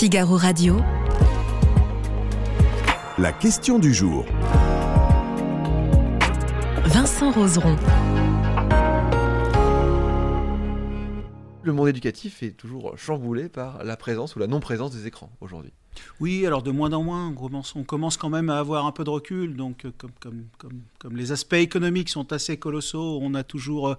Figaro Radio. La question du jour. Vincent Roseron. Le monde éducatif est toujours chamboulé par la présence ou la non-présence des écrans aujourd'hui. Oui, alors de moins en moins, on commence, quand même à avoir un peu de recul. Donc, euh, comme, comme, comme, comme les aspects économiques sont assez colossaux, on a toujours, euh,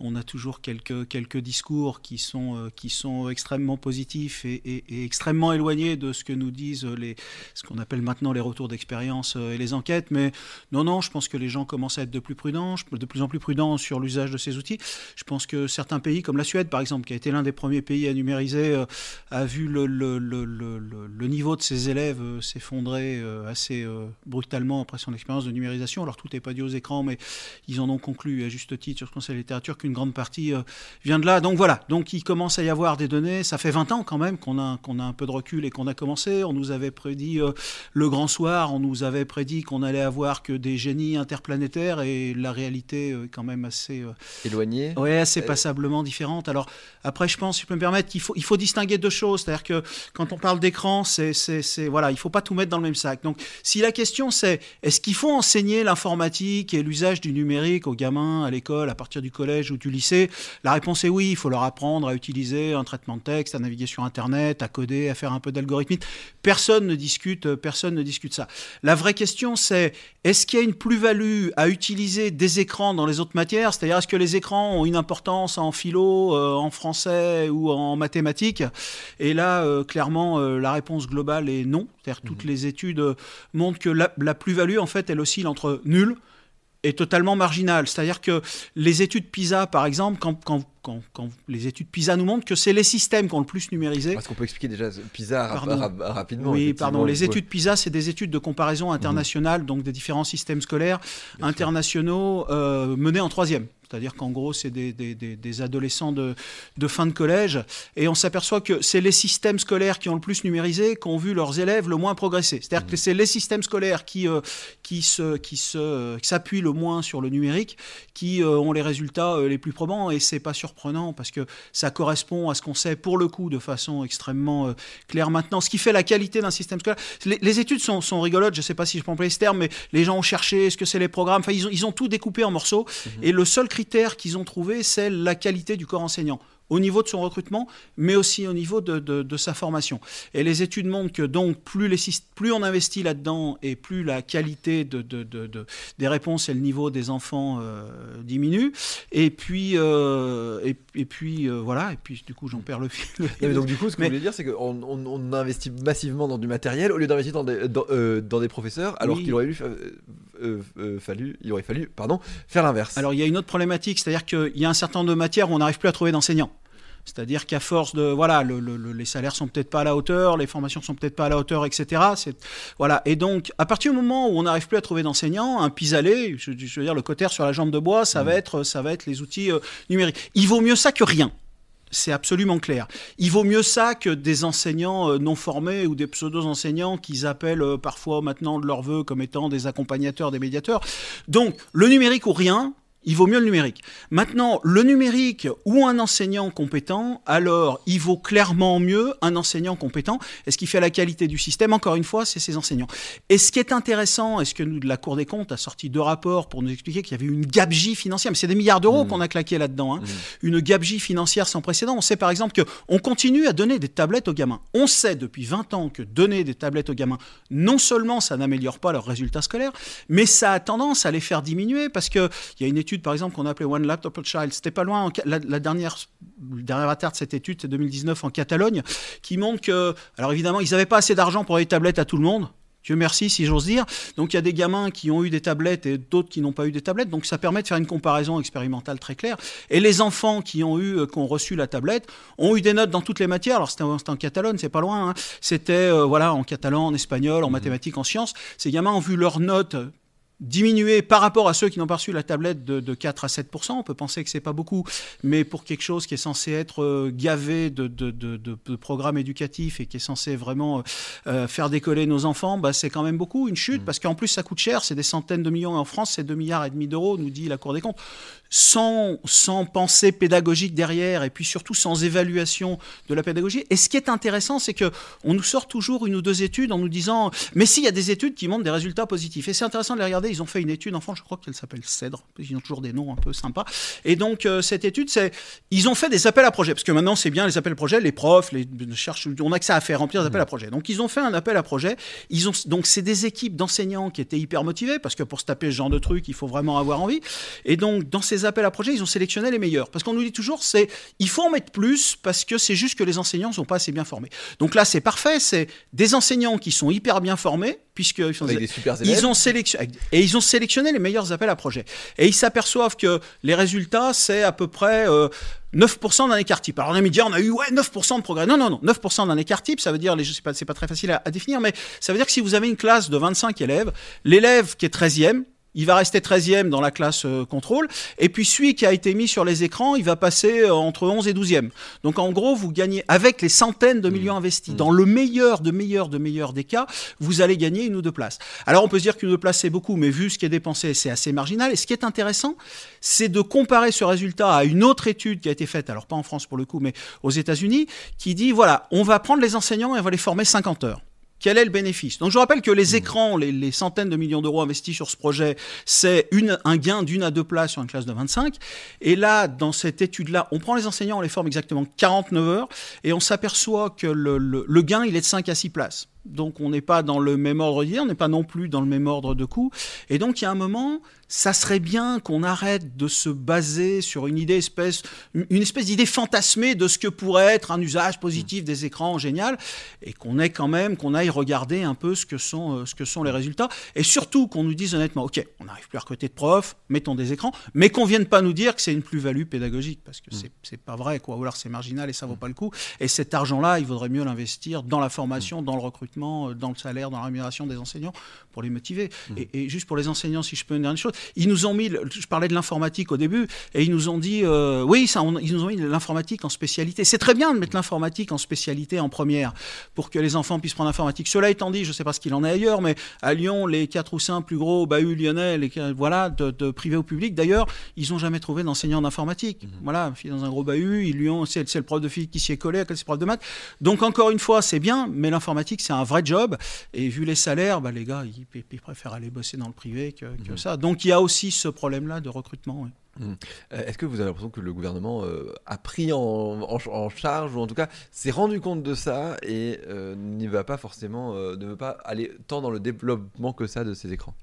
on a toujours quelques, quelques discours qui sont, euh, qui sont extrêmement positifs et, extrêmement éloignés de ce que nous disent les, ce qu'on appelle maintenant les retours d'expérience et les enquêtes. Mais non, non, je pense que les gens commencent à être de plus prudents, de plus en plus prudents sur l'usage de ces outils. Je pense que certains pays, comme la Suède par exemple, qui a été l'un des premiers pays à numériser, a vu le, le, le, le niveau de ses élèves euh, s'effondrer euh, assez euh, brutalement après son expérience de numérisation. Alors tout n'est pas dû aux écrans, mais ils en ont conclu à juste titre sur ce Conseil de littérature qu'une grande partie vient de là. Donc voilà, donc il commence à y avoir des données. Ça fait 20 ans quand même qu'on a, qu'on a un peu de recul et qu'on a commencé. On nous avait prédit le grand soir, on nous avait prédit qu'on allait avoir que des génies interplanétaires et la réalité est quand même assez éloignée. Oui, assez passablement différente. Alors après, je pense, si je peux me permettre, qu'il faut, il faut distinguer deux choses. C'est-à-dire que quand on parle d'écran, c'est, voilà, il faut pas tout mettre dans le même sac. Donc, si la question c'est est-ce qu'il faut enseigner l'informatique et l'usage du numérique aux gamins à l'école, à partir du collège ou du lycée, la réponse est oui. Il faut leur apprendre à utiliser un traitement de texte, à naviguer sur Internet, à coder, à faire un peu d'algorithmique. Personne ne discute, personne ne discute ça. La vraie question c'est est-ce qu'il y a une plus-value à utiliser des écrans dans les autres matières? C'est-à-dire est-ce que les écrans ont une importance en philo, euh, en français ou en mathématiques? Et là, euh, clairement, euh, la réponse globale est non. C'est-à-dire toutes mhm. les études montrent que la, la plus-value, en fait, elle oscille entre nul et totalement marginale. C'est-à-dire que les études PISA, par exemple, quand, quand quand, quand, les études PISA nous montrent que c'est les systèmes qui ont le plus numérisé. Est-ce qu'on peut expliquer déjà PISA rapidement Oui, pardon. Les études PISA, c'est des études de comparaison internationale, mhm. donc des différents systèmes scolaires internationaux euh, menés en troisième. C'est-à-dire qu'en gros, c'est des, des, des, adolescents de, de, fin de collège. Et on s'aperçoit que c'est les systèmes scolaires qui ont le plus numérisé qui ont vu leurs élèves le moins progresser. C'est-à-dire que c'est les systèmes scolaires qui, euh, qui, se, qui, se, qui s'appuient le moins sur le numérique qui euh, ont les résultats les plus probants. Et c'est pas surprenant parce que ça correspond à ce qu'on sait pour le coup de façon extrêmement claire maintenant. Ce qui fait la qualité d'un système scolaire. Les, études sont, sont, rigolotes. Je ne sais pas si je peux employer ce terme, mais les gens ont cherché ce que c'est les programmes. Enfin, ils ont, ils ont tout découpé en morceaux. Mhm. Et le seul critère qu'ils ont trouvé, c'est la qualité du corps enseignant au niveau de son recrutement, mais aussi au niveau de, de, de sa formation. Et les études montrent que donc plus, les, plus on investit là-dedans et plus la qualité de, des réponses et le niveau des enfants euh, diminue. Et puis, euh, et, et, puis euh, voilà, et puis du coup j'en perds le fil. mais donc du coup, ce que mais, vous voulez dire, c'est qu'on on, on, investit massivement dans du matériel au lieu d'investir dans des, dans, dans des professeurs, alors qu'il aurait fallu, il aurait fallu pardon, faire l'inverse. Alors il y a une autre problématique, c'est-à-dire qu'il y a un certain nombre de matières où on n'arrive plus à trouver d'enseignants. C'est-à-dire qu'à force de voilà, le, le, les salaires sont peut-être pas à la hauteur, les formations sont peut-être pas à la hauteur, etc. Voilà. Et donc, à partir du moment où on n'arrive plus à trouver d'enseignants, un pis-aller, je, je, veux dire le cotère sur la jambe de bois, ça mmh. va être ça va être les outils euh, numériques. Il vaut mieux ça que rien. C'est absolument clair. Il vaut mieux ça que des enseignants euh, non formés ou des pseudo-enseignants qu'ils appellent euh, parfois maintenant de leur vœu comme étant des accompagnateurs, des médiateurs. Donc, le numérique ou rien, il vaut mieux le numérique. Maintenant, le numérique ou un enseignant compétent, alors il vaut clairement mieux un enseignant compétent. Et ce qui fait la qualité du système, encore une fois, c'est ces enseignants. Et ce qui est intéressant, est-ce que nous, de la Cour des comptes, a sorti deux rapports pour nous expliquer qu'il y avait une gabegie financière. Mais c'est des milliards d'euros mmh. qu'on a claqué là-dedans. Hein. Mmh. Une gabegie financière sans précédent. On sait par exemple qu'on continue à donner des tablettes aux gamins. On sait depuis 20 ans que donner des tablettes aux gamins, non seulement ça n'améliore pas leurs résultats scolaires, mais ça a tendance à les faire diminuer parce qu'il y a une étude par exemple, qu'on appelait One Laptop a Child. C'était pas loin, la, dernière, le dernier de cette étude, c'est 2019 en Catalogne, qui montre que, alors évidemment, ils n'avaient pas assez d'argent pour les tablettes à tout le monde. Dieu merci, si j'ose dire. Donc il y a des gamins qui ont eu des tablettes et d'autres qui n'ont pas eu des tablettes. Donc ça permet de faire une comparaison expérimentale très claire. Et les enfants qui ont eu, euh, qui ont reçu la tablette, ont eu des notes dans toutes les matières. Alors c'était en Catalogne, c'est pas loin. Hein. C'était euh, voilà en catalan, en espagnol, en mmh. mathématiques, en sciences. Ces gamins ont vu leurs notes diminuer par rapport à ceux qui n'ont pas reçu la tablette de, de, 4 à 7% On peut penser que c'est pas beaucoup, mais pour quelque chose qui est censé être euh, gavé de, de, de, programmes éducatifs et qui est censé vraiment euh, euh, faire décoller nos enfants, bah, c'est quand même beaucoup, une chute, mmh. parce qu'en plus ça coûte cher, c'est des centaines de millions, en France c'est 2 milliards et demi d'euros, nous dit la Cour des comptes sans, sans pensée pédagogique derrière et puis surtout sans évaluation de la pédagogie. Et ce qui est intéressant, c'est que on nous sort toujours une ou deux études en nous disant mais si il y a des études qui montrent des résultats positifs. Et c'est intéressant de les regarder. Ils ont fait une étude en France, je crois qu'elle s'appelle Cèdre. Ils ont toujours des noms un peu sympas. Et donc euh, cette étude, c'est ils ont fait des appels à projets parce que maintenant c'est bien les appels à projets. Les profs, les cherchent, on a que ça à faire remplir des appels à projets. Donc ils ont fait un appel à projets. Ils ont donc c'est des équipes d'enseignants qui étaient hyper motivés parce que pour se taper ce genre de truc, il faut vraiment avoir envie. Et donc dans ces appels à projets, ils ont sélectionné les meilleurs. Parce qu'on nous dit toujours, c'est il faut en mettre plus parce que c'est juste que les enseignants ne sont pas assez bien formés. Donc là, c'est parfait. C'est des enseignants qui sont hyper bien formés, puisque ils, ont sélectionné et ils ont sélectionné les meilleurs appels à projets. Et ils s'aperçoivent que les résultats, c'est à peu près 9% euh, d'un écart type. Alors on a mis dire, on a eu ouais, 9% de progrès. Non, non, non, 9% d'un écart type, ça veut dire, c'est pas, pas très facile à, à, définir, mais ça veut dire que si vous avez une classe de 25 élèves, l'élève qui est 13e, il va rester 13e dans la classe euh, contrôle. Et puis celui qui a été mis sur les écrans, il va passer euh, entre 11 et 12e. Donc en gros, vous gagnez, avec les centaines de millions mmh. investis, mmh. dans le meilleur de meilleur de meilleur des cas, vous allez gagner une ou deux places. Alors on peut se dire qu'une ou deux places c'est beaucoup, mais vu ce qui est dépensé, c'est assez marginal. Et ce qui est intéressant, c'est de comparer ce résultat à une autre étude qui a été faite, alors pas en France pour le coup, mais aux États-Unis, qui dit, voilà, on va prendre les enseignants et on va les former 50 heures. Quel est le bénéfice? Donc je rappelle que les mmh. écrans, les, centaines de millions d'euros investis sur ce projet, c'est un gain d'une à deux places sur une classe de 25. Et là, dans cette étude-là, on prend les enseignants, on les forme exactement 49 heures, et on s'aperçoit que le, le gain, il est de 5 à 6 places. Donc on n'est pas dans le même ordre d'idée, on n'est pas non plus dans le même ordre de coût. Et donc il y a un moment, ça serait bien qu'on arrête de se baser sur une idée espèce, une espèce d'idée fantasmée de ce que pourrait être un usage positif des écrans génial, et qu'on ait quand même, qu'on aille regarder un peu ce que sont, euh, ce que sont les résultats, et surtout qu'on nous dise honnêtement, ok, on n'arrive plus à recruter de profs, mettons des écrans, mais qu'on vienne pas nous dire que c'est une plus-value pédagogique, parce que mm. c'est pas vrai, quoi, ou alors c'est marginal et ça vaut pas le coup. Et cet argent-là, il vaudrait mieux l'investir dans la formation, dans le recrutement euh, dans le salaire, dans la rémunération des enseignants, pour les motiver. Mmh. Et, juste pour les enseignants, si je peux une chose, ils nous ont mis, je parlais de l'informatique au début, et ils nous ont dit, euh, oui, ça, ils nous ont mis l'informatique en spécialité. C'est très bien de mettre l'informatique en spécialité en première, pour que les enfants puissent prendre l'informatique. Cela étant dit, je ne sais pas ce qu'il en est ailleurs, mais à Lyon, les quatre ou cinq plus gros bahuts lyonnais, les, voilà, de, privé au public, d'ailleurs, ils n'ont jamais trouvé d'enseignant d'informatique. Mmh. Voilà, dans un gros bahut, ils lui ont, c'est le prof de physique qui s'y est collé, c'est le prof de maths. Donc encore une fois, c'est bien, mais l'informatique, c'est un un vrai job. Et vu les salaires, bah, les gars, ils, préfèrent aller bosser dans le privé que, mhm. ça. Donc il y a aussi ce problème-là de recrutement. Mhm. Euh, est-ce que vous avez l'impression que le gouvernement euh, a pris en, charge, ou en tout cas s'est rendu compte de ça et euh, n'y va pas forcément, ne veut pas aller tant dans le développement que ça de ces écrans?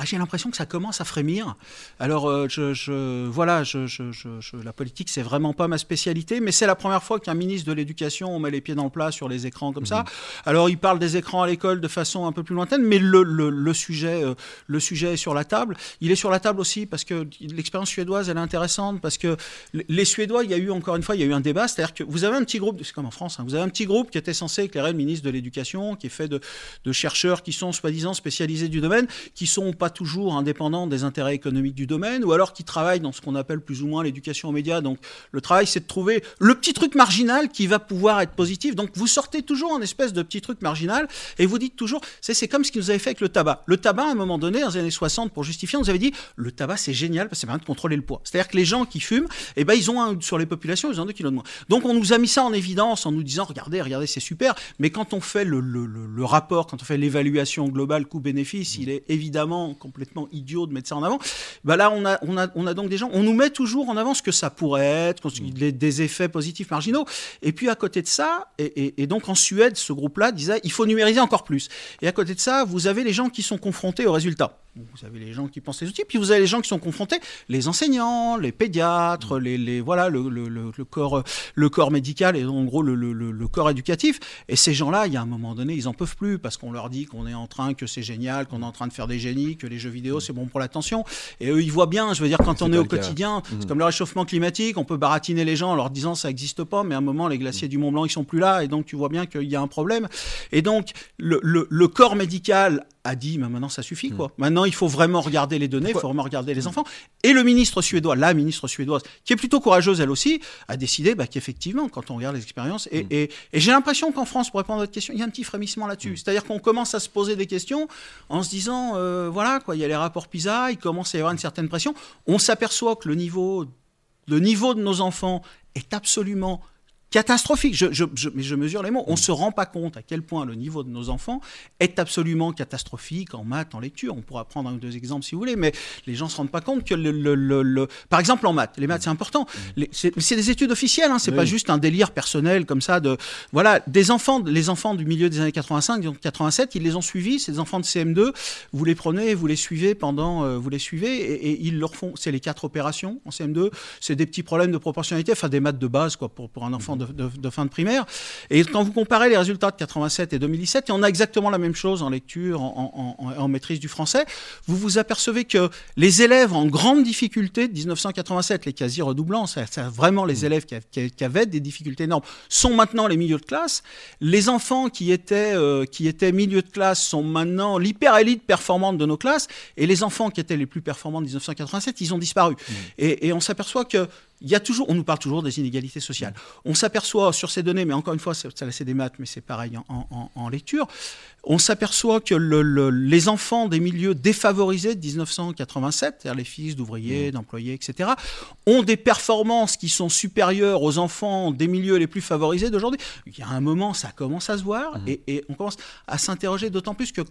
Ah, j'ai l'impression que ça commence à frémir. Alors, euh, je, voilà, je, la politique, c'est vraiment pas ma spécialité, mais c'est la première fois qu'un ministre de l'Éducation met les pieds dans le plat sur les écrans comme ça. Mhm. Alors, il parle des écrans à l'école de façon un peu plus lointaine, mais le, le, sujet, euh, le sujet est sur la table. Il est sur la table aussi parce que l'expérience suédoise, elle est intéressante parce que les Suédois, il y a eu encore une fois, il y a eu un débat, c'est-à-dire que vous avez un petit groupe, c'est comme en France, hein, vous avez un petit groupe qui était censé éclairer le ministre de l'Éducation, qui est fait de, de chercheurs qui sont soi-disant spécialisés du domaine, qui sont pas toujours indépendants des intérêts économiques du domaine, ou alors qui travaillent dans ce qu'on appelle plus ou moins l'éducation aux médias. Donc le travail, c'est de trouver le petit truc marginal qui va pouvoir être positif. Donc vous sortez toujours un espèce de petit truc marginal et vous dites toujours, c'est comme ce qu'ils nous avait fait avec le tabac. Le tabac, à un moment donné, dans les années 60, pour justifier, on nous avait dit, le tabac, c'est génial parce que ça permet de contrôler le poids. C'est-à-dire que les gens qui fument, eh ben, ils ont un, sur les populations, ils ont 2 kilos de moins. Donc on nous a mis ça en évidence en nous disant, regardez, regardez, c'est super. Mais quand on fait le, le, le rapport, quand on fait l'évaluation globale coût-bénéfice, il est évidemment complètement idiot de mettre ça en avant. Bah là, on a, on, a, on a donc des gens, on nous met toujours en avant ce que ça pourrait être, des effets positifs marginaux. Et puis à côté de ça, et, donc en Suède, ce groupe-là disait il faut numériser encore plus. Et à côté de ça, vous avez les gens qui sont confrontés aux résultats. Vous avez les gens qui pensent les outils, puis vous avez les gens qui sont confrontés, les enseignants, les pédiatres, les, les voilà le, le, le, corps, le corps médical et en gros le, corps éducatif. Et ces gens-là, il y a un moment donné, ils en peuvent plus parce qu'on leur dit qu'on est en train, que c'est génial, qu'on est en train de faire des génies, que les jeux vidéo c'est bon pour l'attention. Et eux, ils voient bien. Je veux dire, quand on est au quotidien, c'est mmh. comme le réchauffement climatique, on peut baratiner les gens en leur disant ça n'existe pas, mais à un moment, les glaciers du Mont Blanc, ils sont plus là, et donc tu vois bien qu'il y a un problème. Et donc, le corps médical a dit maintenant ça suffit quoi. Maintenant il faut vraiment regarder les données, il faut vraiment regarder les enfants. Et le ministre suédois, la ministre suédoise, qui est plutôt courageuse elle aussi, a décidé bah, qu'effectivement quand on regarde les expériences et, et- et j'ai l'impression qu'en France pour répondre à votre question, il y a un petit frémissement là-dessus. C'est-à-dire qu'on commence à se poser des questions en se disant euh, voilà quoi, il y a les rapports PISA, il commence à y avoir une certaine pression. On s'aperçoit que le niveau le niveau de nos enfants est absolument catastrophique. Je, je- je- mais je mesure les mots. On ne se rend pas compte à quel point le niveau de nos enfants est absolument catastrophique en maths, en lecture. On pourra prendre un ou deux exemples si vous voulez, mais les gens ne se rendent pas compte que, le, le- le- le- par exemple, en maths, les maths c'est important. Les- C'est c'est des études officielles, hein, c'est Oui. pas juste un délire personnel comme ça. De voilà, des enfants, les enfants du milieu des années 85, donc 87, ils les ont suivis. C'est des enfants de CM2. Vous les prenez, vous les suivez pendant, euh, vous les suivez et, et ils leur font. C'est les quatre opérations en CM2. C'est des petits problèmes de proportionnalité, enfin des maths de base quoi pour, pour un enfant de, de- de fin de primaire. Et quand vous comparez les résultats de 87 et 2017, et on a exactement la même chose en lecture, en, en- en- en maîtrise du français, vous vous apercevez que les élèves en grande difficulté de 1987, les quasi redoublants, c'est vraiment les élèves qui, avaient des difficultés énormes, sont maintenant les milieux de classe. Les enfants qui étaient, euh, qui étaient milieux de classe sont maintenant l'hyper-élite performante de nos classes, et les enfants qui étaient les plus performants de 1987, ils ont disparu. Et, et on s'aperçoit que il y a toujours, on nous parle toujours des inégalités sociales. On s'aperçoit sur ces données, mais encore une fois, c'est- des maths, mais c'est pareil en, en- en lecture. On s'aperçoit que le- le- les enfants des milieux défavorisés de 1987, c'est-à-dire les fils d'ouvriers, d'employés, etc., ont des performances qui sont supérieures aux enfants des milieux les plus favorisés d'aujourd'hui. Il y a un moment, ça commence à se voir, et, et on commence à s'interroger d'autant plus que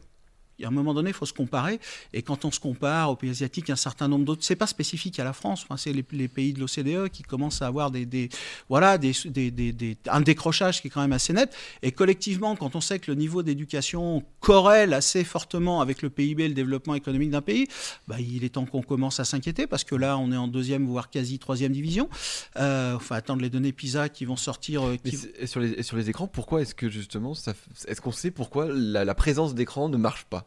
a un moment donné, il faut se comparer. Et quand on se compare aux pays asiatiques, un certain nombre d'autres, c'est pas spécifique à la France. Enfin, c'est les, les pays de l'OCDE qui commencent à avoir des, des- voilà, des, des- un décrochage qui est quand même assez net. Et collectivement, quand on sait que le niveau d'éducation corrèle assez fortement avec le PIB et le développement économique d'un pays, bah, il est temps qu'on commence à s'inquiéter parce que là, on est en deuxième, voire quasi troisième division. Euh, enfin, attendre les données PISA qui vont sortir. euh, qui- et sur, les, et sur les écrans, pourquoi est-ce que justement, ça est-ce qu'on sait pourquoi la, la présence d'écran ne marche pas?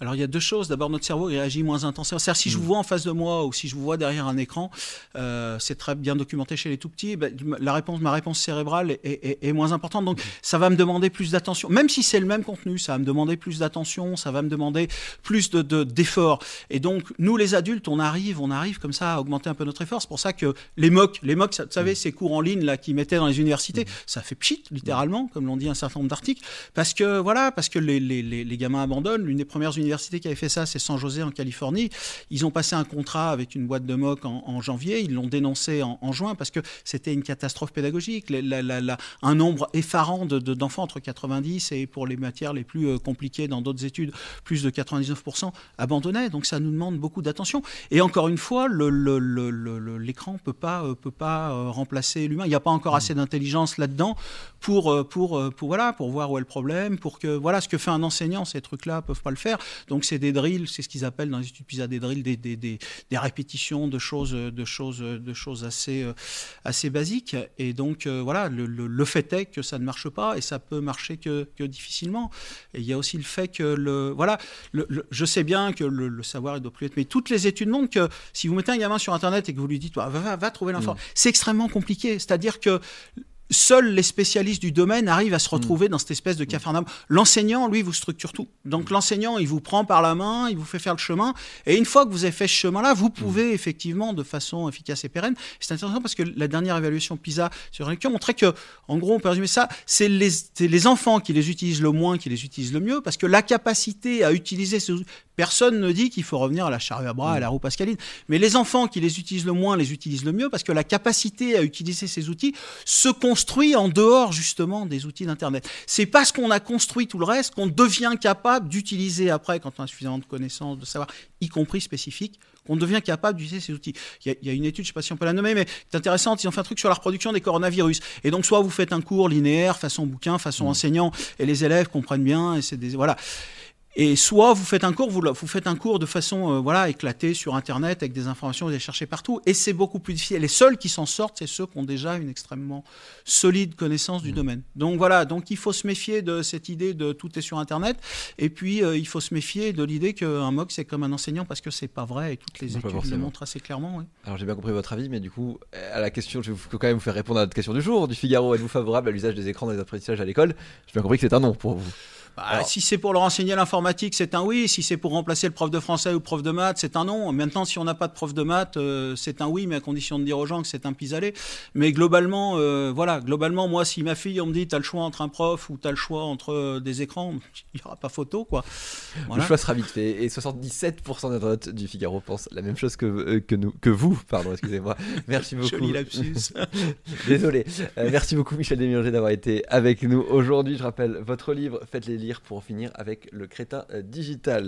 Alors il y a deux choses. D'abord, notre cerveau il réagit moins intensément. C'est-à-dire si je vous vois en face de moi ou si je vous vois derrière un écran, euh, c'est très bien documenté chez les tout petits. ben, la réponse, ma réponse cérébrale est, est- est moins importante. Donc ça va me demander plus d'attention. Même si c'est le même contenu, ça va me demander plus d'attention, ça va me demander plus de de- d'efforts. Et donc nous les adultes, on arrive, on arrive comme ça à augmenter un peu notre effort. C'est pour ça que les MOOC, les MOOC, vous savez, ces cours en ligne là qui mettaient dans les universités, ça fait pchit littéralement, comme l'ont dit un certain nombre d'articles, parce que voilà, parce que les, les, les, les gamins abandonnent. L'une des premières universités qui avait fait ça, c'est San José en Californie. Ils ont passé un contrat avec une boîte de mock en, janvier. Ils l'ont dénoncé en, juin parce que c'était une catastrophe pédagogique. Un nombre effarant de- de- d'enfants entre 90 et pour les matières les plus euh, compliquées dans d'autres études, plus de 99% abandonnaient. Donc ça nous demande beaucoup d'attention. Et encore une fois, l'écran peut pas euh, peut pas euh, remplacer l'humain. Il n'y a pas encore assez d'intelligence là-dedans pour pour pour voilà pour voir où est le problème, pour que voilà ce que fait un enseignant, ces trucs-là peuvent pas le faire. Donc c'est des drills, c'est ce qu'ils appellent dans les études PISA des drills, des, des, des, des répétitions de choses de choses de choses assez euh, assez basiques. Et donc euh, voilà, le, le, le fait est que ça ne marche pas et ça peut marcher que, que difficilement. Et il y a aussi le fait que le voilà, le- je sais bien que le, savoir il doit plus être, mais toutes les études montrent que si vous mettez un gamin sur internet et que vous lui dites va, va, va trouver l'info, c'est extrêmement compliqué. C'est-à-dire que Seuls les spécialistes du domaine arrivent à se retrouver dans cette espèce de cafarnaum. L'enseignant, lui, vous structure tout. Donc l'enseignant, il vous prend par la main, il vous fait faire le chemin. Et une fois que vous avez fait ce chemin-là, vous pouvez effectivement, de façon efficace et pérenne. C'est intéressant parce que la dernière évaluation PISA sur la lecture montrait que, en gros, on peut résumer ça, c'est les, enfants qui les utilisent le moins qui les utilisent le mieux parce que la capacité à utiliser ces outils, personne ne dit qu'il faut revenir à la charrue à bras, à la roue pascaline. Mais les enfants qui les utilisent le moins les utilisent le mieux parce que la capacité à utiliser ces outils se construit en dehors justement des outils d'Internet. C'est parce qu'on a construit tout le reste qu'on devient capable d'utiliser après, quand on a suffisamment de connaissances, de savoir, y compris spécifiques, qu'on devient capable d'utiliser ces outils. Il y, a, il y, a, une étude, je ne sais pas si on peut la nommer, mais c'est intéressante, ils ont fait un truc sur la reproduction des coronavirus. Et donc, soit vous faites un cours linéaire, façon bouquin, façon mmh. enseignant, et les élèves comprennent bien, et c'est des... Voilà. Et soit vous faites un cours, vous, vous faites un cours de façon euh, voilà éclatée sur Internet avec des informations, vous allez chercher partout, et c'est beaucoup plus difficile. Les seuls qui s'en sortent, c'est ceux qui ont déjà une extrêmement solide connaissance du mmh. domaine. Donc voilà, donc il faut se méfier de cette idée de tout est sur Internet, et puis euh, il faut se méfier de l'idée qu'un MOOC c'est comme un enseignant parce que c'est pas vrai et toutes les études le montrent assez clairement. Oui. Alors j'ai bien compris votre avis, mais du coup à la question, je vais quand même vous faire répondre à notre question du jour du Figaro. Êtes-vous favorable à l'usage des écrans dans les apprentissages à l'école? J'ai bien compris que c'est un non pour vous. Bah, Alors- Si c'est pour leur enseigner l'informatique, c'est un oui. Si c'est pour remplacer le prof de français ou le prof de maths, c'est un non. Maintenant, si on n'a pas de prof de maths, euh, c'est un oui, mais à condition de dire aux gens que c'est un pis-aller. Mais globalement, euh, voilà, globalement, moi, si ma fille, on me dit, t'as le choix entre un prof ou t'as le choix entre euh, des écrans, il n'y aura pas photo, quoi. Voilà. Le choix sera vite fait. Et 77% des internautes du Figaro pensent la même chose que, euh, que, nous, que vous. Pardon, excusez-moi. Merci beaucoup. Joli lapsus. Désolé. Merci beaucoup Michel Desmianger d'avoir été avec nous aujourd'hui. Je rappelle votre livre, faites-les pour finir avec le crétin euh, digital.